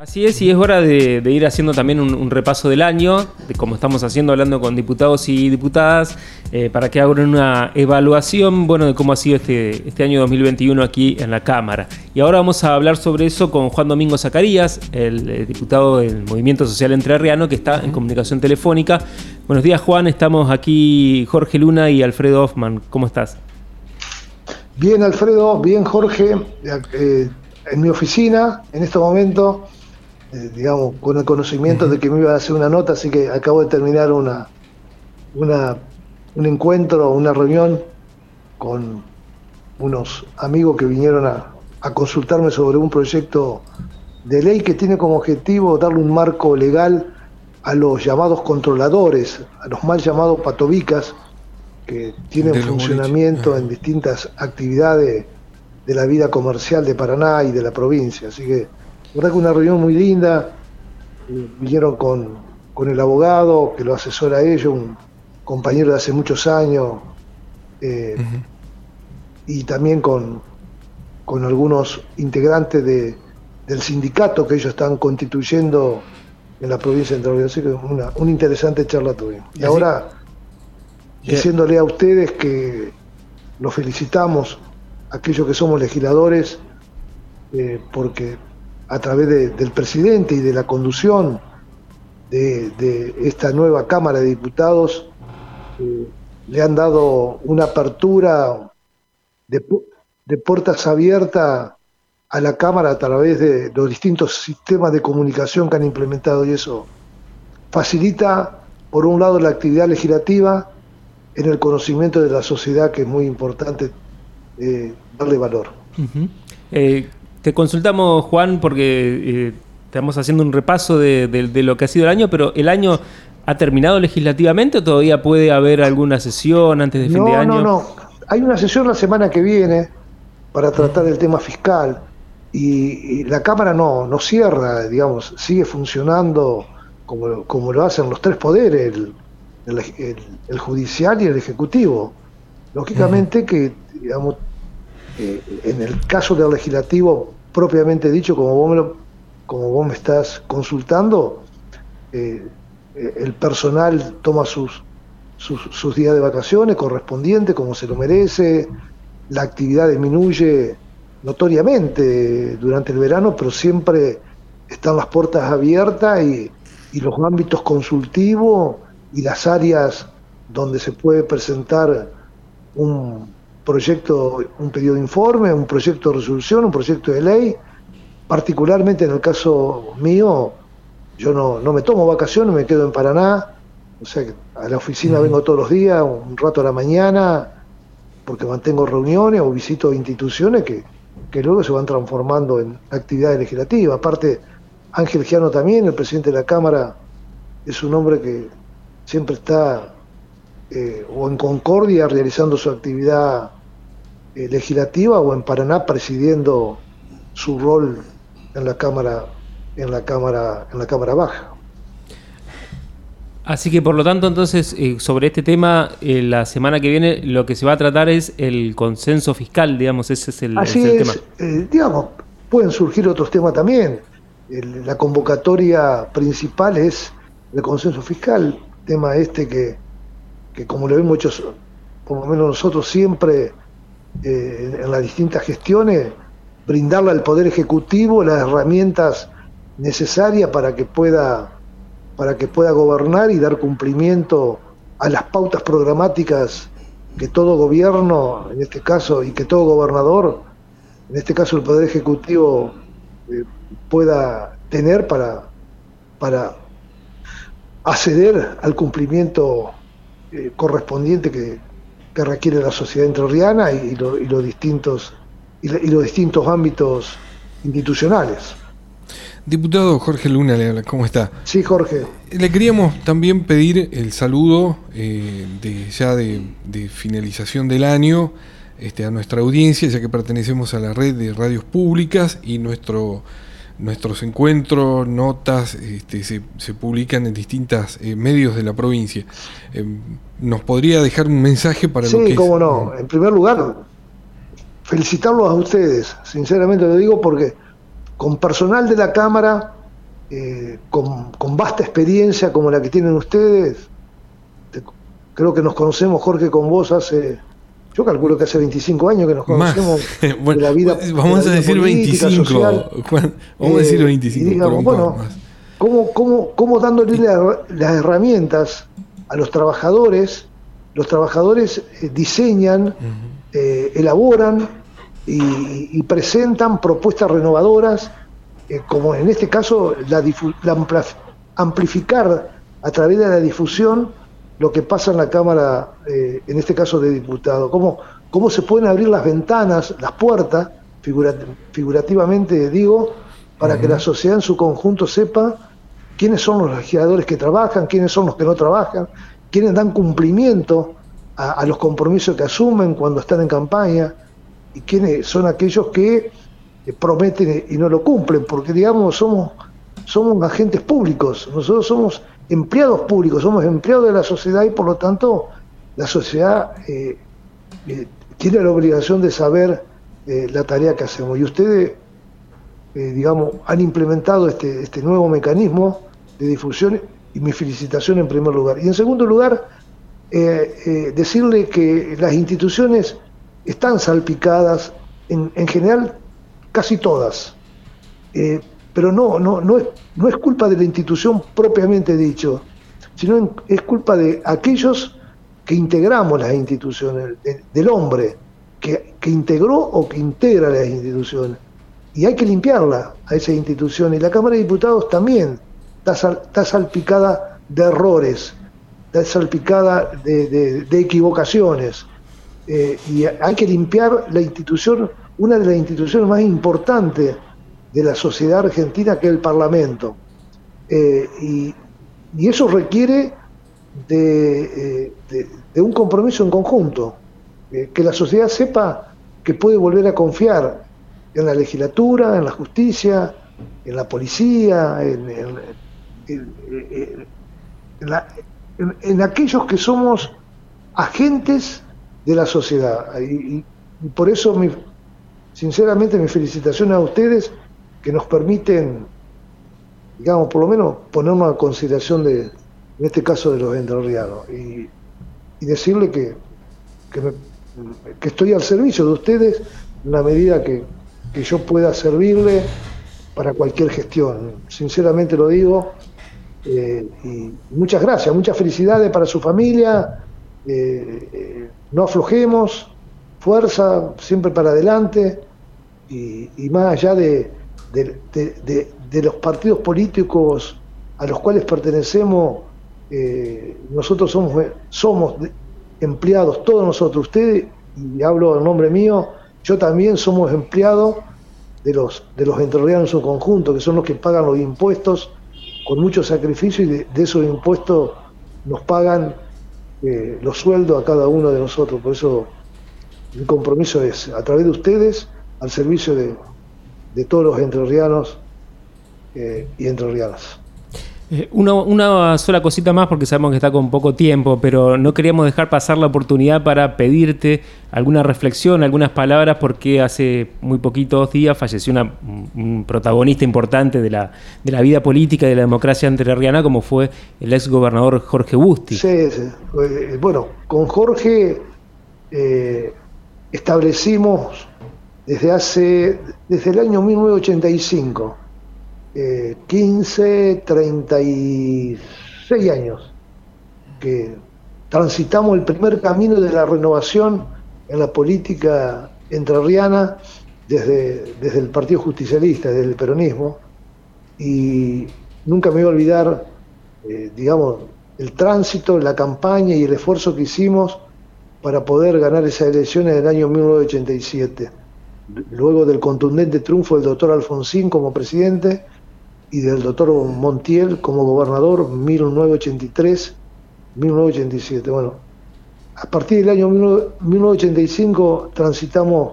Así es, y es hora de, ir haciendo también un, repaso del año, de como estamos haciendo, hablando con diputados y diputadas, eh, para que hagan una evaluación, bueno, de cómo ha sido este, este año 2021 aquí en la Cámara. Y ahora vamos a hablar sobre eso con Juan Domingo Zacarías, el, diputado del Movimiento Social Entrerriano, que está en comunicación telefónica. Buenos días, Juan, estamos aquí Jorge Luna y Alfredo Hoffman. ¿Cómo estás? Bien, Alfredo, bien, Jorge. Eh, en mi oficina, en este momento eh, digamos, con el conocimiento de que me iba a hacer una nota, así que acabo de terminar una, una, un encuentro, una reunión con unos amigos que vinieron a, a consultarme sobre un proyecto de ley que tiene como objetivo darle un marco legal a los llamados controladores, a los mal llamados patobicas, que tienen funcionamiento en distintas actividades de la vida comercial de Paraná y de la provincia. Así que verdad que una reunión muy linda, vinieron con, el abogado que lo asesora a ellos, un compañero de hace muchos años, eh, y también con, con algunos integrantes de, del sindicato que ellos están constituyendo en la provincia de Entre Así que una, una interesante charla tuvimos. Y ahora, diciéndole a ustedes que los felicitamos, aquellos que somos legisladores, eh, porque a través del presidente y de la conducción de, esta nueva Cámara de Diputados, eh, le han dado una apertura de, puertas abiertas a la Cámara a través de los distintos sistemas de comunicación que han implementado y eso facilita, por un lado, la actividad legislativa en el conocimiento de la sociedad, que es muy importante eh, darle valor. Te consultamos, Juan, porque eh, estamos haciendo un repaso de, lo que ha sido el año, pero ¿el año ha terminado legislativamente o todavía puede haber alguna sesión antes de fin de año? No, no, no. Hay una sesión la semana que viene para tratar el tema fiscal y, la Cámara no, no cierra, digamos, sigue funcionando como, como lo hacen los tres poderes, el, judicial y el ejecutivo. Lógicamente que, digamos, eh, en el caso del legislativo propiamente dicho, como vos me, estás consultando, eh, eh, el personal toma sus, días de vacaciones correspondientes, como se lo merece, la actividad disminuye notoriamente durante el verano, pero siempre están las puertas abiertas y los ámbitos consultivos y las áreas donde se puede presentar un, proyecto, un pedido de informe, un proyecto de resolución, un proyecto de ley. Particularmente en el caso mío, yo no, no me tomo vacaciones, me quedo en Paraná. O sea, que a la oficina vengo todos los días, un rato a la mañana, porque mantengo reuniones o visito instituciones que, que luego se van transformando en actividades legislativas. Aparte, Ángel Giano también, el presidente de la Cámara, es un hombre que siempre está eh, o en Concordia realizando su actividad eh, legislativa o en Paraná presidiendo su rol en la Cámara en la Cámara en la Cámara Baja. Así que por lo tanto entonces eh, sobre este tema la semana que viene lo que se va a tratar es el consenso fiscal, digamos, ese es el, Así es, digamos, pueden surgir otros temas también. la convocatoria principal es el consenso fiscal, tema este que que como lo vemos muchos, por lo menos nosotros siempre eh, en las distintas gestiones, brindarle al Poder Ejecutivo las herramientas necesarias para que pueda para que pueda gobernar y dar cumplimiento a las pautas programáticas que todo gobierno, en este caso, y que todo gobernador, en este caso el Poder Ejecutivo, eh, pueda tener para, para acceder al cumplimiento eh, correspondiente que, requiere la sociedad entrerriana y, y los distintos y, los distintos ámbitos institucionales. Diputado Jorge Luna, ¿cómo está? Sí, Jorge. Le queríamos también pedir el saludo eh, de, ya de, finalización del año este, a nuestra audiencia, ya que pertenecemos a la red de radios públicas y nuestro nuestros encuentros, notas, este, se, se, publican en distintos eh, medios de la provincia. Eh, ¿Nos podría dejar un mensaje para sí, lo que cómo no. En primer lugar, felicitarlos a ustedes. Sinceramente lo digo porque con personal de la Cámara eh, con, vasta experiencia como la que tienen ustedes. Creo que nos conocemos, Jorge, con vos hace, yo calculo que hace 25 años que nos conocemos de la vida. Vamos a decir 25. vamos a decir 25. bueno, ¿cómo, cómo, cómo dándole las herramientas a los trabajadores? Los trabajadores eh, diseñan, eh, elaboran y, presentan propuestas renovadoras, eh, como en este caso la, amplificar a través de la difusión lo que pasa en la Cámara, eh, en este caso de diputados, cómo, cómo se pueden abrir las ventanas, las puertas, figurativamente digo, para que la sociedad en su conjunto sepa quiénes son los legisladores que trabajan, quiénes son los que no trabajan, quiénes dan cumplimiento a los compromisos que asumen cuando están en campaña, y quiénes son aquellos que prometen y no lo cumplen, porque digamos somos, somos agentes públicos, nosotros somos empleados públicos, somos empleados de la sociedad y por lo tanto la sociedad eh, eh, tiene la obligación de saber eh, la tarea que hacemos. Y ustedes, digamos, han implementado este, este nuevo mecanismo de difusión y mi felicitación en primer lugar. Y en segundo lugar, decirle que las instituciones están salpicadas, en, en general casi todas, pero no, no, no, es, no es culpa de la institución propiamente dicho, sino es culpa de aquellos que integramos las instituciones, del hombre que, que, integró o que integra las instituciones. Y hay que limpiarla a esa institución. Y la Cámara de Diputados también está, está salpicada de errores, está salpicada de, de equivocaciones. Eh, y hay que limpiar la institución, una de las instituciones más importantes de la sociedad argentina, que es el Parlamento. Eh, y, eso requiere de, eh, un compromiso en conjunto, que la sociedad sepa que puede volver a confiar en la legislatura, en la justicia, en la policía, en, en aquellos que somos agentes de la sociedad. Y, por eso, mi, sinceramente, mi felicitación a ustedes que nos permiten, digamos, por lo menos ponernos a consideración de, en este caso, de los entrerrianos. Y, y decirle que, que, estoy al servicio de ustedes en la medida que, que yo pueda servirle para cualquier gestión. Sinceramente lo digo. Eh, y muchas gracias, muchas felicidades para su familia. Eh, eh, no aflojemos, fuerza, siempre para adelante y, más allá de, los partidos políticos a los cuales pertenecemos, eh, nosotros somos, somos empleados, todos nosotros, ustedes, y hablo en nombre mío, yo también somos empleados de los, de los entrerrianos en su conjunto, que son los que pagan los impuestos con mucho sacrificio y de, de esos impuestos nos pagan eh, los sueldos a cada uno de nosotros. Por eso mi compromiso es, a través de ustedes, al servicio de, de todos los entrerrianos eh, y entrerrianas. Eh, una, sola cosita más porque sabemos que está con poco tiempo, pero no queríamos dejar pasar la oportunidad para pedirte alguna reflexión, algunas palabras, porque hace muy poquitos días falleció una, un protagonista importante de la, de la vida política y de la democracia entrerriana, como fue el ex gobernador Jorge Busti. Sí, sí. Eh, bueno, con Jorge eh, establecimos desde hace desde el año 1985 15, 36 años que transitamos el primer camino de la renovación en la política entrerriana desde, desde el Partido Justicialista, desde el peronismo, y nunca me voy a olvidar, eh, digamos, el tránsito, la campaña y el esfuerzo que hicimos para poder ganar esas elecciones del año 1987. Luego del contundente triunfo del doctor Alfonsín como presidente, y del doctor Montiel como gobernador 1983-1987. Bueno, a partir del año 1985 transitamos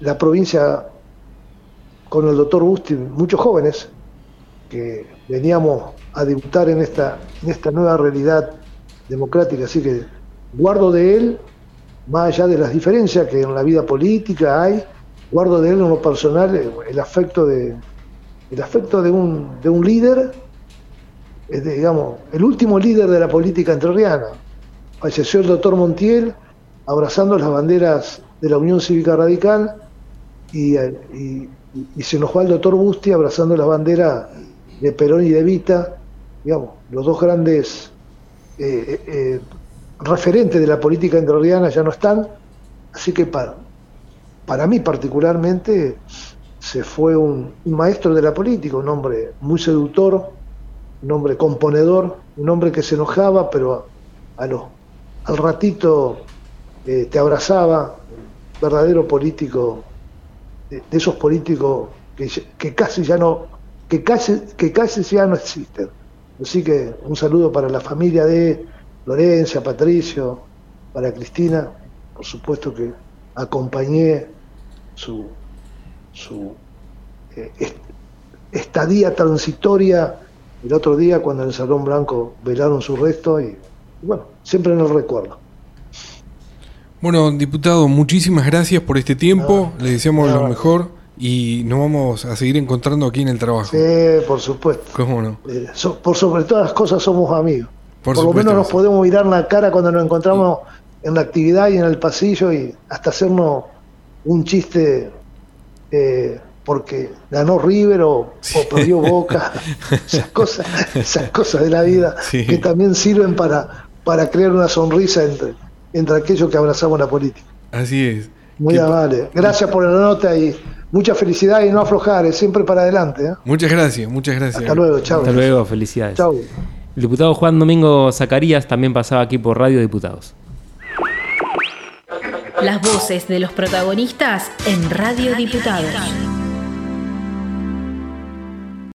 la provincia con el doctor Busti, muchos jóvenes que veníamos a debutar en esta, en esta nueva realidad democrática, así que guardo de él, más allá de las diferencias que en la vida política hay, guardo de él en lo personal el afecto de, el afecto de un, de un líder, digamos, el último líder de la política entrerriana. Falleció el doctor Montiel abrazando las banderas de la Unión Cívica Radical y, se enojó al doctor Busti abrazando las banderas de Perón y de Vita, digamos, los dos grandes eh, eh, referentes de la política entrerriana ya no están, así que para, para mí particularmente se fue un, maestro de la política, un hombre muy seductor, un hombre componedor, un hombre que se enojaba, pero al ratito eh, te abrazaba, verdadero político, de, esos políticos que, casi ya no, que casi, que casi ya no existen. Así que un saludo para la familia de Lorencia, Patricio, para Cristina, por supuesto que acompañé su, su eh, estadía transitoria el otro día cuando en el Salón Blanco velaron su resto y, bueno, siempre en el recuerdo. Bueno, diputado, muchísimas gracias por este tiempo, le deseamos lo mejor y nos vamos a seguir encontrando aquí en el trabajo. Sí, por supuesto. ¿Cómo no? Eh, por sobre todas las cosas somos amigos. Por, lo menos nos podemos mirar la cara cuando nos encontramos en la actividad y en el pasillo y hasta hacernos un chiste eh, porque ganó River o, perdió Boca, esas cosas, esas cosas de la vida que también sirven para, para crear una sonrisa entre, entre aquellos que abrazamos la política. Así es. Muy amable. Gracias por la nota y mucha felicidad y no aflojar, siempre para adelante. ¿eh? Muchas gracias, muchas gracias. Hasta luego, chao. Hasta luego, felicidades. Chao. El diputado Juan Domingo Zacarías también pasaba aquí por Radio Diputados. Las voces de los protagonistas en Radio Diputados.